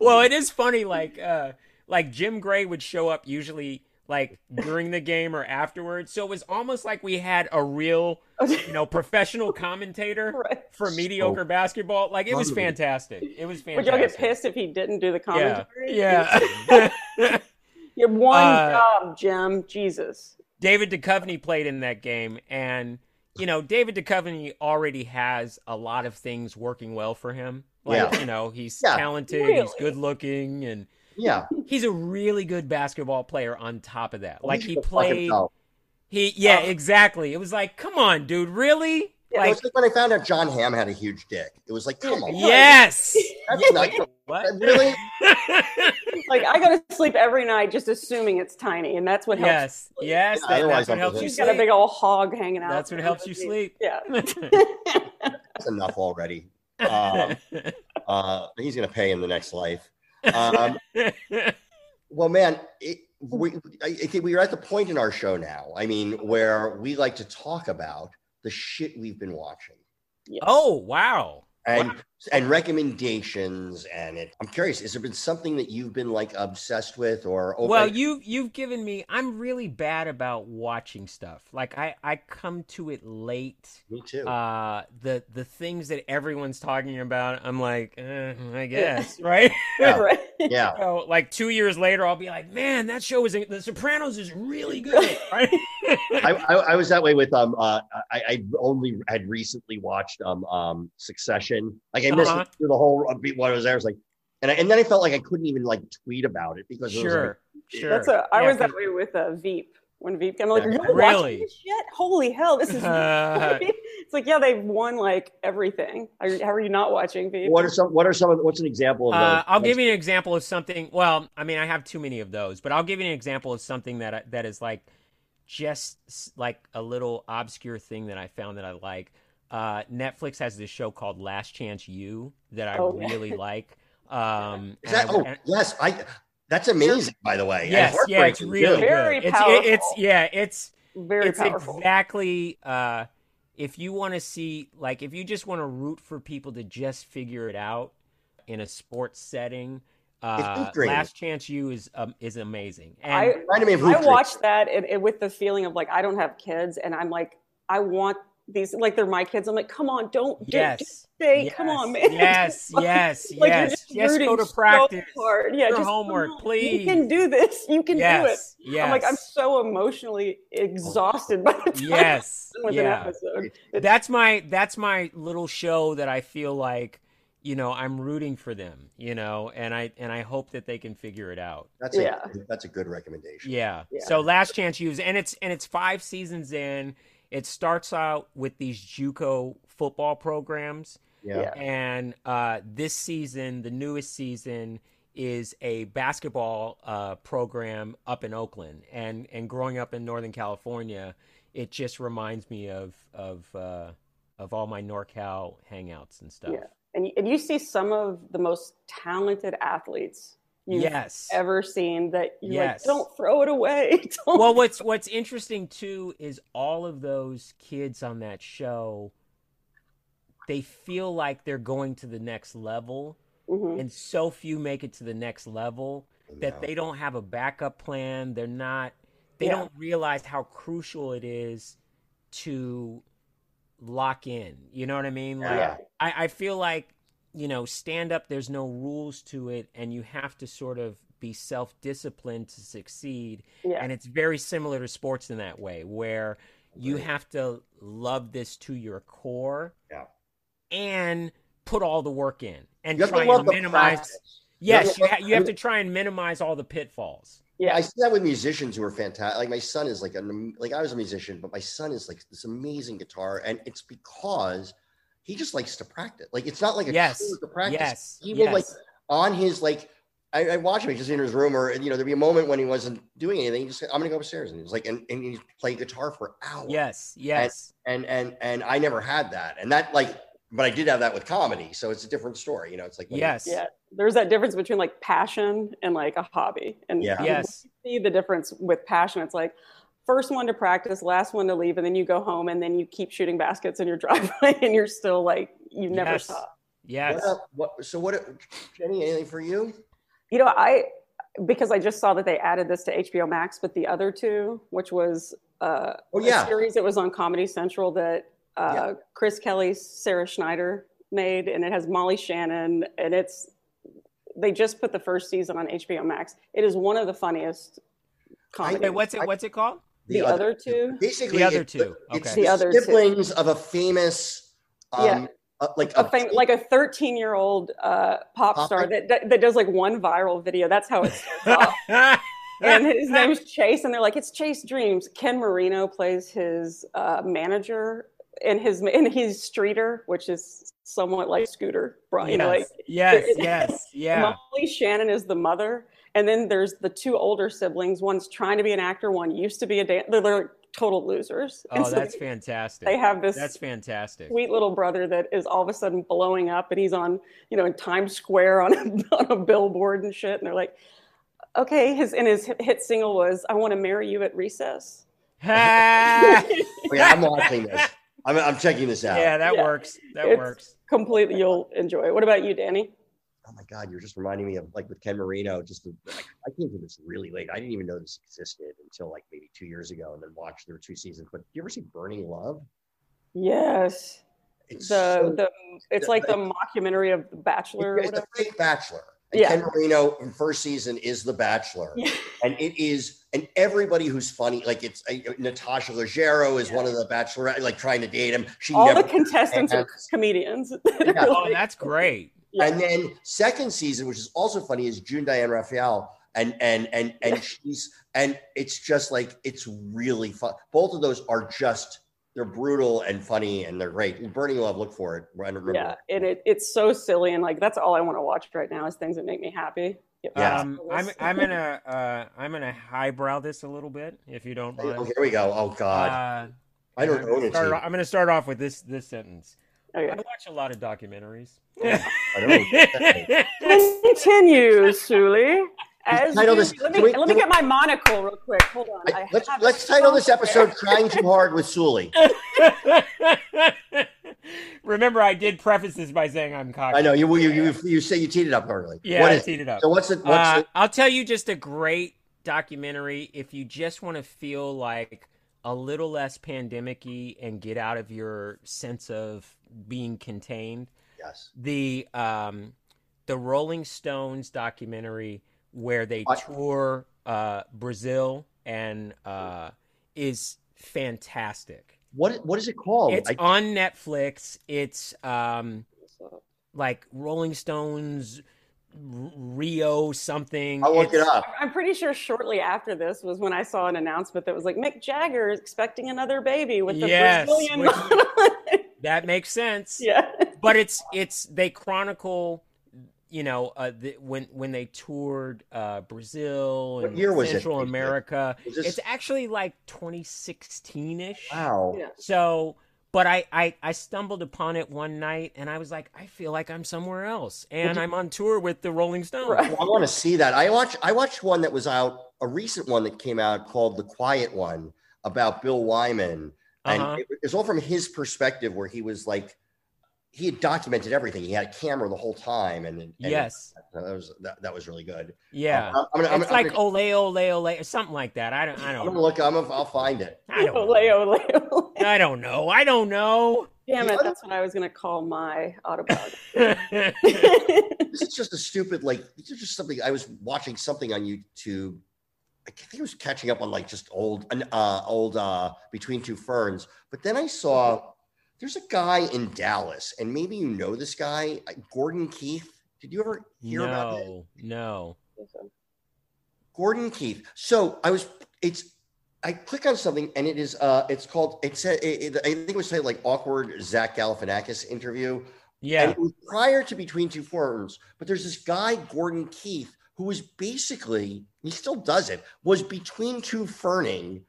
well, it is funny. Like, uh, like Jim Gray would show up usually like during the game or afterwards. So it was almost like we had a real, you know, professional commentator Right. for mediocre basketball. Like it was fantastic. It was fantastic. Would y'all get pissed if he didn't do the commentary? yeah. You have one Uh, job, Jim. Jesus. David Duchovny played in that game, and you know, David Duchovny already has a lot of things working well for him. Like, Yeah. you know, he's Yeah. talented, he's good looking, and Yeah. he's a really good basketball player on top of that. Like He he should go fuck played himself. he yeah, Oh. exactly. It was like, come on, dude, really? It Like, was like when I found out Jon Hamm had a huge dick. It was like, come on, yes. that's not What? really. Like I go to sleep every night just assuming it's tiny, and that's what helps. yes. Yes. Yeah, that- that's what helps you She's got a sleep. big old hog hanging out. That's what helps you sleep. Yeah. That's enough already. Um, uh, he's gonna pay in the next life. Um, well, man, it, we I, I think we are at the point in our show now. I mean, where we like to talk about the shit we've been watching oh wow. and and recommendations. And it, I'm curious, has there been something that you've been like obsessed with, or Well, you you've given me. I'm really bad about watching stuff. Like I I come to it late. me too. Uh, the the things that everyone's talking about, I'm like, eh, I guess, right? Yeah. right. Yeah, So, like two years later, I'll be like, man, that show is The Sopranos is really good, right? I, I, I was that way with um uh I, I only had recently watched um um Succession like I missed Uh-huh. it through the whole uh, what I was there I was like and I, and then I felt like I couldn't even like tweet about it because it was sure, sure. That's a. I Yeah, was that way with uh, Veep. When Veep came, I'm like, Yeah. "You're Really? watching this shit? Holy hell, this is." Uh, it's like, yeah, they've won like everything. How are you not watching Veep? what are some what are some of what's an example of Uh, those? I'll give you an example of something. Well, I mean, I have too many of those, but I'll give you an example of something that I, that is like just like a little obscure thing that I found that I like. Uh, Netflix has this show called Last Chance U that I Oh, yeah. really like. Um, Is that, I- oh and- yes I that's amazing by the way and yes, yeah, it's really too. good. Very it's, it- powerful. it's yeah, it's Very it's powerful. exactly uh, if you want to see like if you just want to root for people to just figure it out in a sports setting. Uh, Last Chance U is um, is amazing. And I Reminded I watched that and, and with the feeling of like I don't have kids, and I'm like, I want these like they're my kids. I'm like, come on, don't do- yes, just stay. yes, Come on, man. Yes, yes, Like you're yes. just Just go to so practice. hard. Yeah, Your just homework, please. You can do this. You can yes, do it. I'm like, I'm so emotionally exhausted by the time yes, I'm with yeah. an episode. It's- that's my that's my little show that I feel like you know I'm rooting for them, you know, and I and I hope that they can figure it out. that's a Yeah. that's a good recommendation Yeah. Yeah. So last chance use and it's and it's 5 seasons in. It starts out with these JUCO football programs yeah, Yeah. and uh this season, the newest season is a basketball uh program up in Oakland and and growing up in Northern California, it just reminds me of of uh of all my NorCal hangouts and stuff. Yeah. And, and you see some of the most talented athletes you've Yes. ever seen that you're Yes. like, don't throw it away. Don't- well, what's what's interesting too is all of those kids on that show. They feel like they're going to the next level, Mhm. and so few make it to the next level that they don't have a backup plan. They're not. They Yeah. don't realize how crucial it is to lock in. You know what I mean? Like Yeah. I, I feel like you know stand up. There's no rules to it, and you have to sort of be self disciplined to succeed. Yeah. And it's very similar to sports in that way, where you Right. have to love this to your core. Yeah. And put all the work in and you try to and minimize. practice. Yes, you, ha- you have to try and minimize all the pitfalls. yeah. I see that with musicians who are fantastic. Like my son is like an like I was a musician, but my son is like this amazing guitar, and it's because he just likes to practice. Like it's not like a Yes. chore to practice. Yes. He will like on his like. I, I watch him. He's just in his room, or you know, there'd be a moment when he wasn't doing anything. He just, said, I'm gonna go upstairs, and he's like, and, and he's playing guitar for hours. Yes. Yes. and and and I never had that, and that like, but I did have that with comedy, so it's a different story. You know, it's like Yes. yeah. There's that difference between like passion and like a hobby. And Yeah. you Yes. see the difference with passion. It's like first one to practice, last one to leave, and then you go home and then you keep shooting baskets in your driveway and you're still like you never Yes. stop. Yes. What, what, so what, Jenny? Anything for you? You know, I because I just saw that they added this to HBO Max, but the other two, which was uh, Oh yeah, a series that was on Comedy Central that uh, Yeah. Chris Kelly, Sarah Schneider made, and it has Molly Shannon, and it's they just put the first season on HBO Max. It is one of the funniest comedies. Wait, what's it? What's it called? The, other, two? Basically, The other it's two, It's okay. the, The other two. siblings of a famous, um, Yeah. uh, like A fam- like a 13 year old uh, pop Pop- star that, that that does like one viral video. That's how it starts off. and his name's Chase, and they're like, it's Chase Dreams. Ken Marino plays his uh, manager and his and he's Streeter, which is somewhat like Scooter. Braun, you know, like yes, yes, yeah. Molly Shannon is the mother, and then there's the two older siblings. One's trying to be an actor. One used to be a dancer. They're, they're total losers. Oh, and Oh, so that's they- fantastic. They have this That's fantastic. sweet little brother that is all of a sudden blowing up, and he's on, you know, in Times Square on a, on a billboard and shit. And they're like, okay, his and his hit single was "I Want to Marry You at Recess." Ha! Oh, yeah, I'm watching this. I'm, I'm checking this out. yeah, that Yeah. works. That It's- works. Completely, you'll enjoy it. What about you, Danny? Oh my God, you're just reminding me of like with Ken Marino. Just the, like, I came to this really late. I didn't even know this existed until like maybe two years ago, and then watched there were two seasons. But do you ever see Burning Love? Yes, It's the so- the it's the- like the mockumentary of The Bachelor or it's the whatever. fake Bachelor. And Yeah. Ken Marino in first season is the Bachelor, Yeah. and it is, and everybody who's funny, like it's uh, Natasha Leggero is one of the Bachelorette, like trying to date him. She All never the contestants are has. comedians. Yeah. Oh, that's great. Yeah. And then second season, which is also funny, is June Diane Raphael, and and and and she's and it's just like it's really fun. Both of those are just they're brutal and funny, and they're great. Burning Love, look for it. I remember. yeah, and it, it's so silly and like that's all I want to watch right now is things that make me happy. Yeah. Um, I'm I'm gonna uh, I'm gonna highbrow this a little bit if you don't Oh, mind. here we go. Oh God, Uh, I don't I'm own gonna start, I'm gonna start off with this this sentence. Okay. I watch a lot of documentaries. I don't own. Continue, Suli. As title you- this- let me we- let me get my monocle real quick. Hold on. I- I let's let's title this somewhere. episode "Trying Too Hard" with Suli. Remember, I did preface this by saying I'm cocky. I know you you you, you say you teed it up early. Yeah, What I is it? teed it up. So what's it? What's Uh, it? I'll tell you just a great documentary if you just want to feel like a little less pandemic-y and get out of your sense of being contained. Yes. The um, the Rolling Stones documentary where they I- tour uh, Brazil and uh, is fantastic. What what is it called? It's I- on Netflix. It's um, like Rolling Stones Rio something. I'll look it It's- up. I'm pretty sure shortly after this was when I saw an announcement that was like Mick Jagger is expecting another baby with the Yes, Brazilian. which- That makes sense. yeah. But it's it's they chronicle, you know, uh, the, when when they toured uh, Brazil and year was it Central they did? America. Was this- It's actually like 2016 ish. Wow. Yeah. So, but I, I I stumbled upon it one night and I was like, I feel like I'm somewhere else, and I'm on tour with the Rolling Stones. Right. Well, I want to see that. I watched I watched one that was out, a recent one that came out called The Quiet One about Bill Wyman. And Uh-huh. it, it's all from his perspective where he was like he had documented everything. He had a camera the whole time and, and Yes. that was that, that was really good. Yeah. Uh, I'm gonna, I'm it's like I'm gonna, ole ole ole, something like that. I don't. I I'm don't. gonna look. I'm gonna, I'll find it. I don't. Ole, ole, ole. I don't know. I don't know. Damn it, that's what I was going to call my autobiography. This is just a stupid like. This is just something I was watching something on YouTube. I think I was catching up on like just old, uh, old uh, Between Two Ferns. But then I saw there's a guy in Dallas, and maybe you know this guy, uh, Gordon Keith. Did you ever hear about it? no. No. Gordon Keith. So I was. It's. I click on something, and it is. Uh, it's called. It's. a- It, it, I think it was like awkward Zach Galifianakis interview. And Yeah. it was prior to Between Two Ferns, but there's this guy, Gordon Keith, who was basically, he still does it, was between two ferning.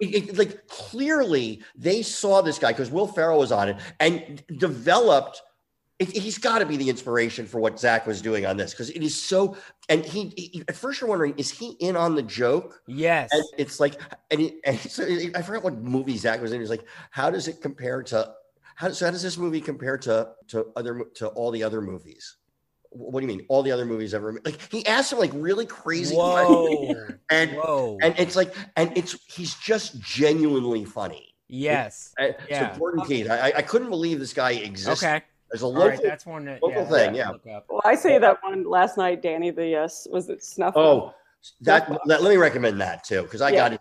It- it- like clearly they saw this guy because Will Ferrell was on it and developed. It, he's got to be the inspiration for what Zach was doing on this because it is so. And he, he- at first you're wondering, is he in on the joke? Yes. And it's like, and, it, and so I forgot what movie Zach was in. He's like, how does it compare to how, so how does this movie compare to to other to all the other movies? Wh- What do you mean? All the other movies ever? Like he asked him like really crazy Whoa. and Whoa. and it's like and it's he's just genuinely funny. yes. And Yeah. So Gordon Keith, I, I- I couldn't believe this guy exists Okay. as a local. right. That's one that. local yeah, thing, I'll yeah. Well, I say that one last night, Danny. The uh, s- was it Snuff? oh, that, that let me recommend that too because I Yeah. got it.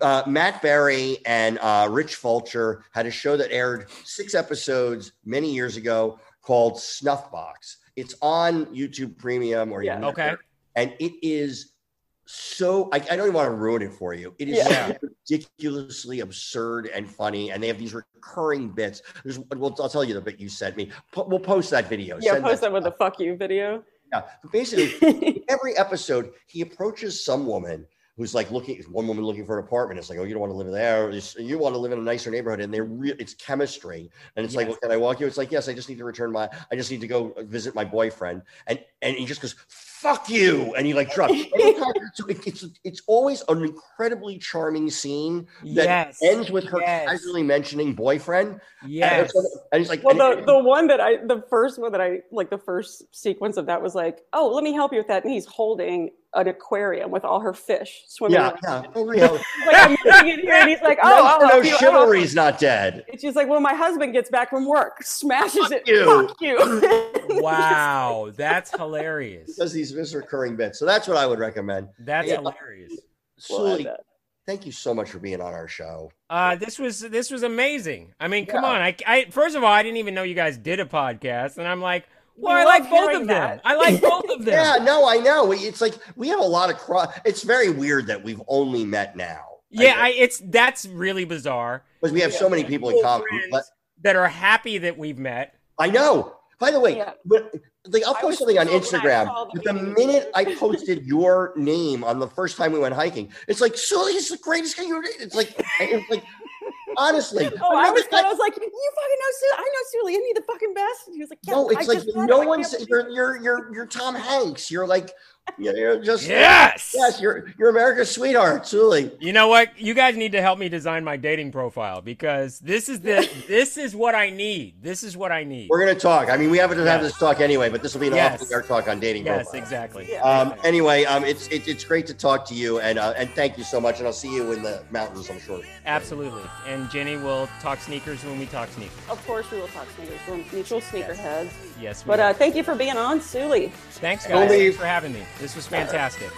Uh, Matt Berry and uh, Rich Fulcher had a show that aired six episodes many years ago called Snuff Box. It's on YouTube Premium or Yeah. Okay. and it is so I, I don't even want to ruin it for you. It is Yeah. so ridiculously absurd and funny, and they have these recurring bits. There's, well, I'll tell you the bit you sent me. Po- we'll post that video. Yeah, Send post that with the fuck you video. Yeah, but basically, every episode he approaches some woman who's like looking one woman looking for an apartment. It's like oh you don't want to live there. You want to live in a nicer neighborhood and they're real it's chemistry. And it's like well, can i walk you? It's like yes i just need to return my i just need to go visit my boyfriend. And and he just goes fuck you and he like drops so it, it's it's always an incredibly charming scene that Yes. ends with her Yes. casually mentioning boyfriend Yes. and, and he's like Well, and- the the one that I the first one that I like the first sequence of that was like, oh, let me help you with that, and he's holding an aquarium with all her fish swimming. yeah around. yeah oh. He's like, I'm missing here, and he's like, oh, no, I'll no help you chivalry's not dead And she's like, well, my husband gets back from work, smashes Fuck it, you. fuck you. Wow, that's hilarious. does these this recurring bit. So that's what I would recommend. That's Yeah. hilarious. Well, Suli, uh, thank you so much for being on our show. Uh, this was this was amazing. I mean, come on. I, I first of all, I didn't even know you guys did a podcast, and I'm like, well, We I like both of them. that. I like both of them. Yeah, no, I know. It's like we have a lot of cross. It's very weird that we've only met now. Yeah, I, it's that's really bizarre. because we have so many people in common. But that are happy that we've met. I know. By the way, Yeah. Like I'll post something on I Instagram. the But the minute I posted your name on the first time we went hiking, it's like Suli is the greatest guy you ever. It's like it's like honestly. Oh, I was, not- I was like, you fucking know Sue. I know Suli. Isn't he the fucking best? And he was like, yeah, No, I it's like no one's. You're you're you're you're Tom Hanks. You're like you're just Yes. yes. You're you're America's sweetheart, Suli. You know what? You guys need to help me design my dating profile because this is the this is what I need. This is what I need. We're gonna talk. I mean, we haven't to have this talk anyway, but this will be an Yes. off the air talk on dating. Yes, profiles. exactly. Yeah. Um, anyway, um, it's it, it's great to talk to you, and uh, and thank you so much, and I'll see you in the mountains. I'm sure. Absolutely. And Jenny will talk sneakers when we talk sneakers. Of course, we will talk sneakers. We're mutual sneakerheads. Yes, we But will. uh, thank you for being on, Suli. Thanks, guys. Thanks for having me. This was fantastic.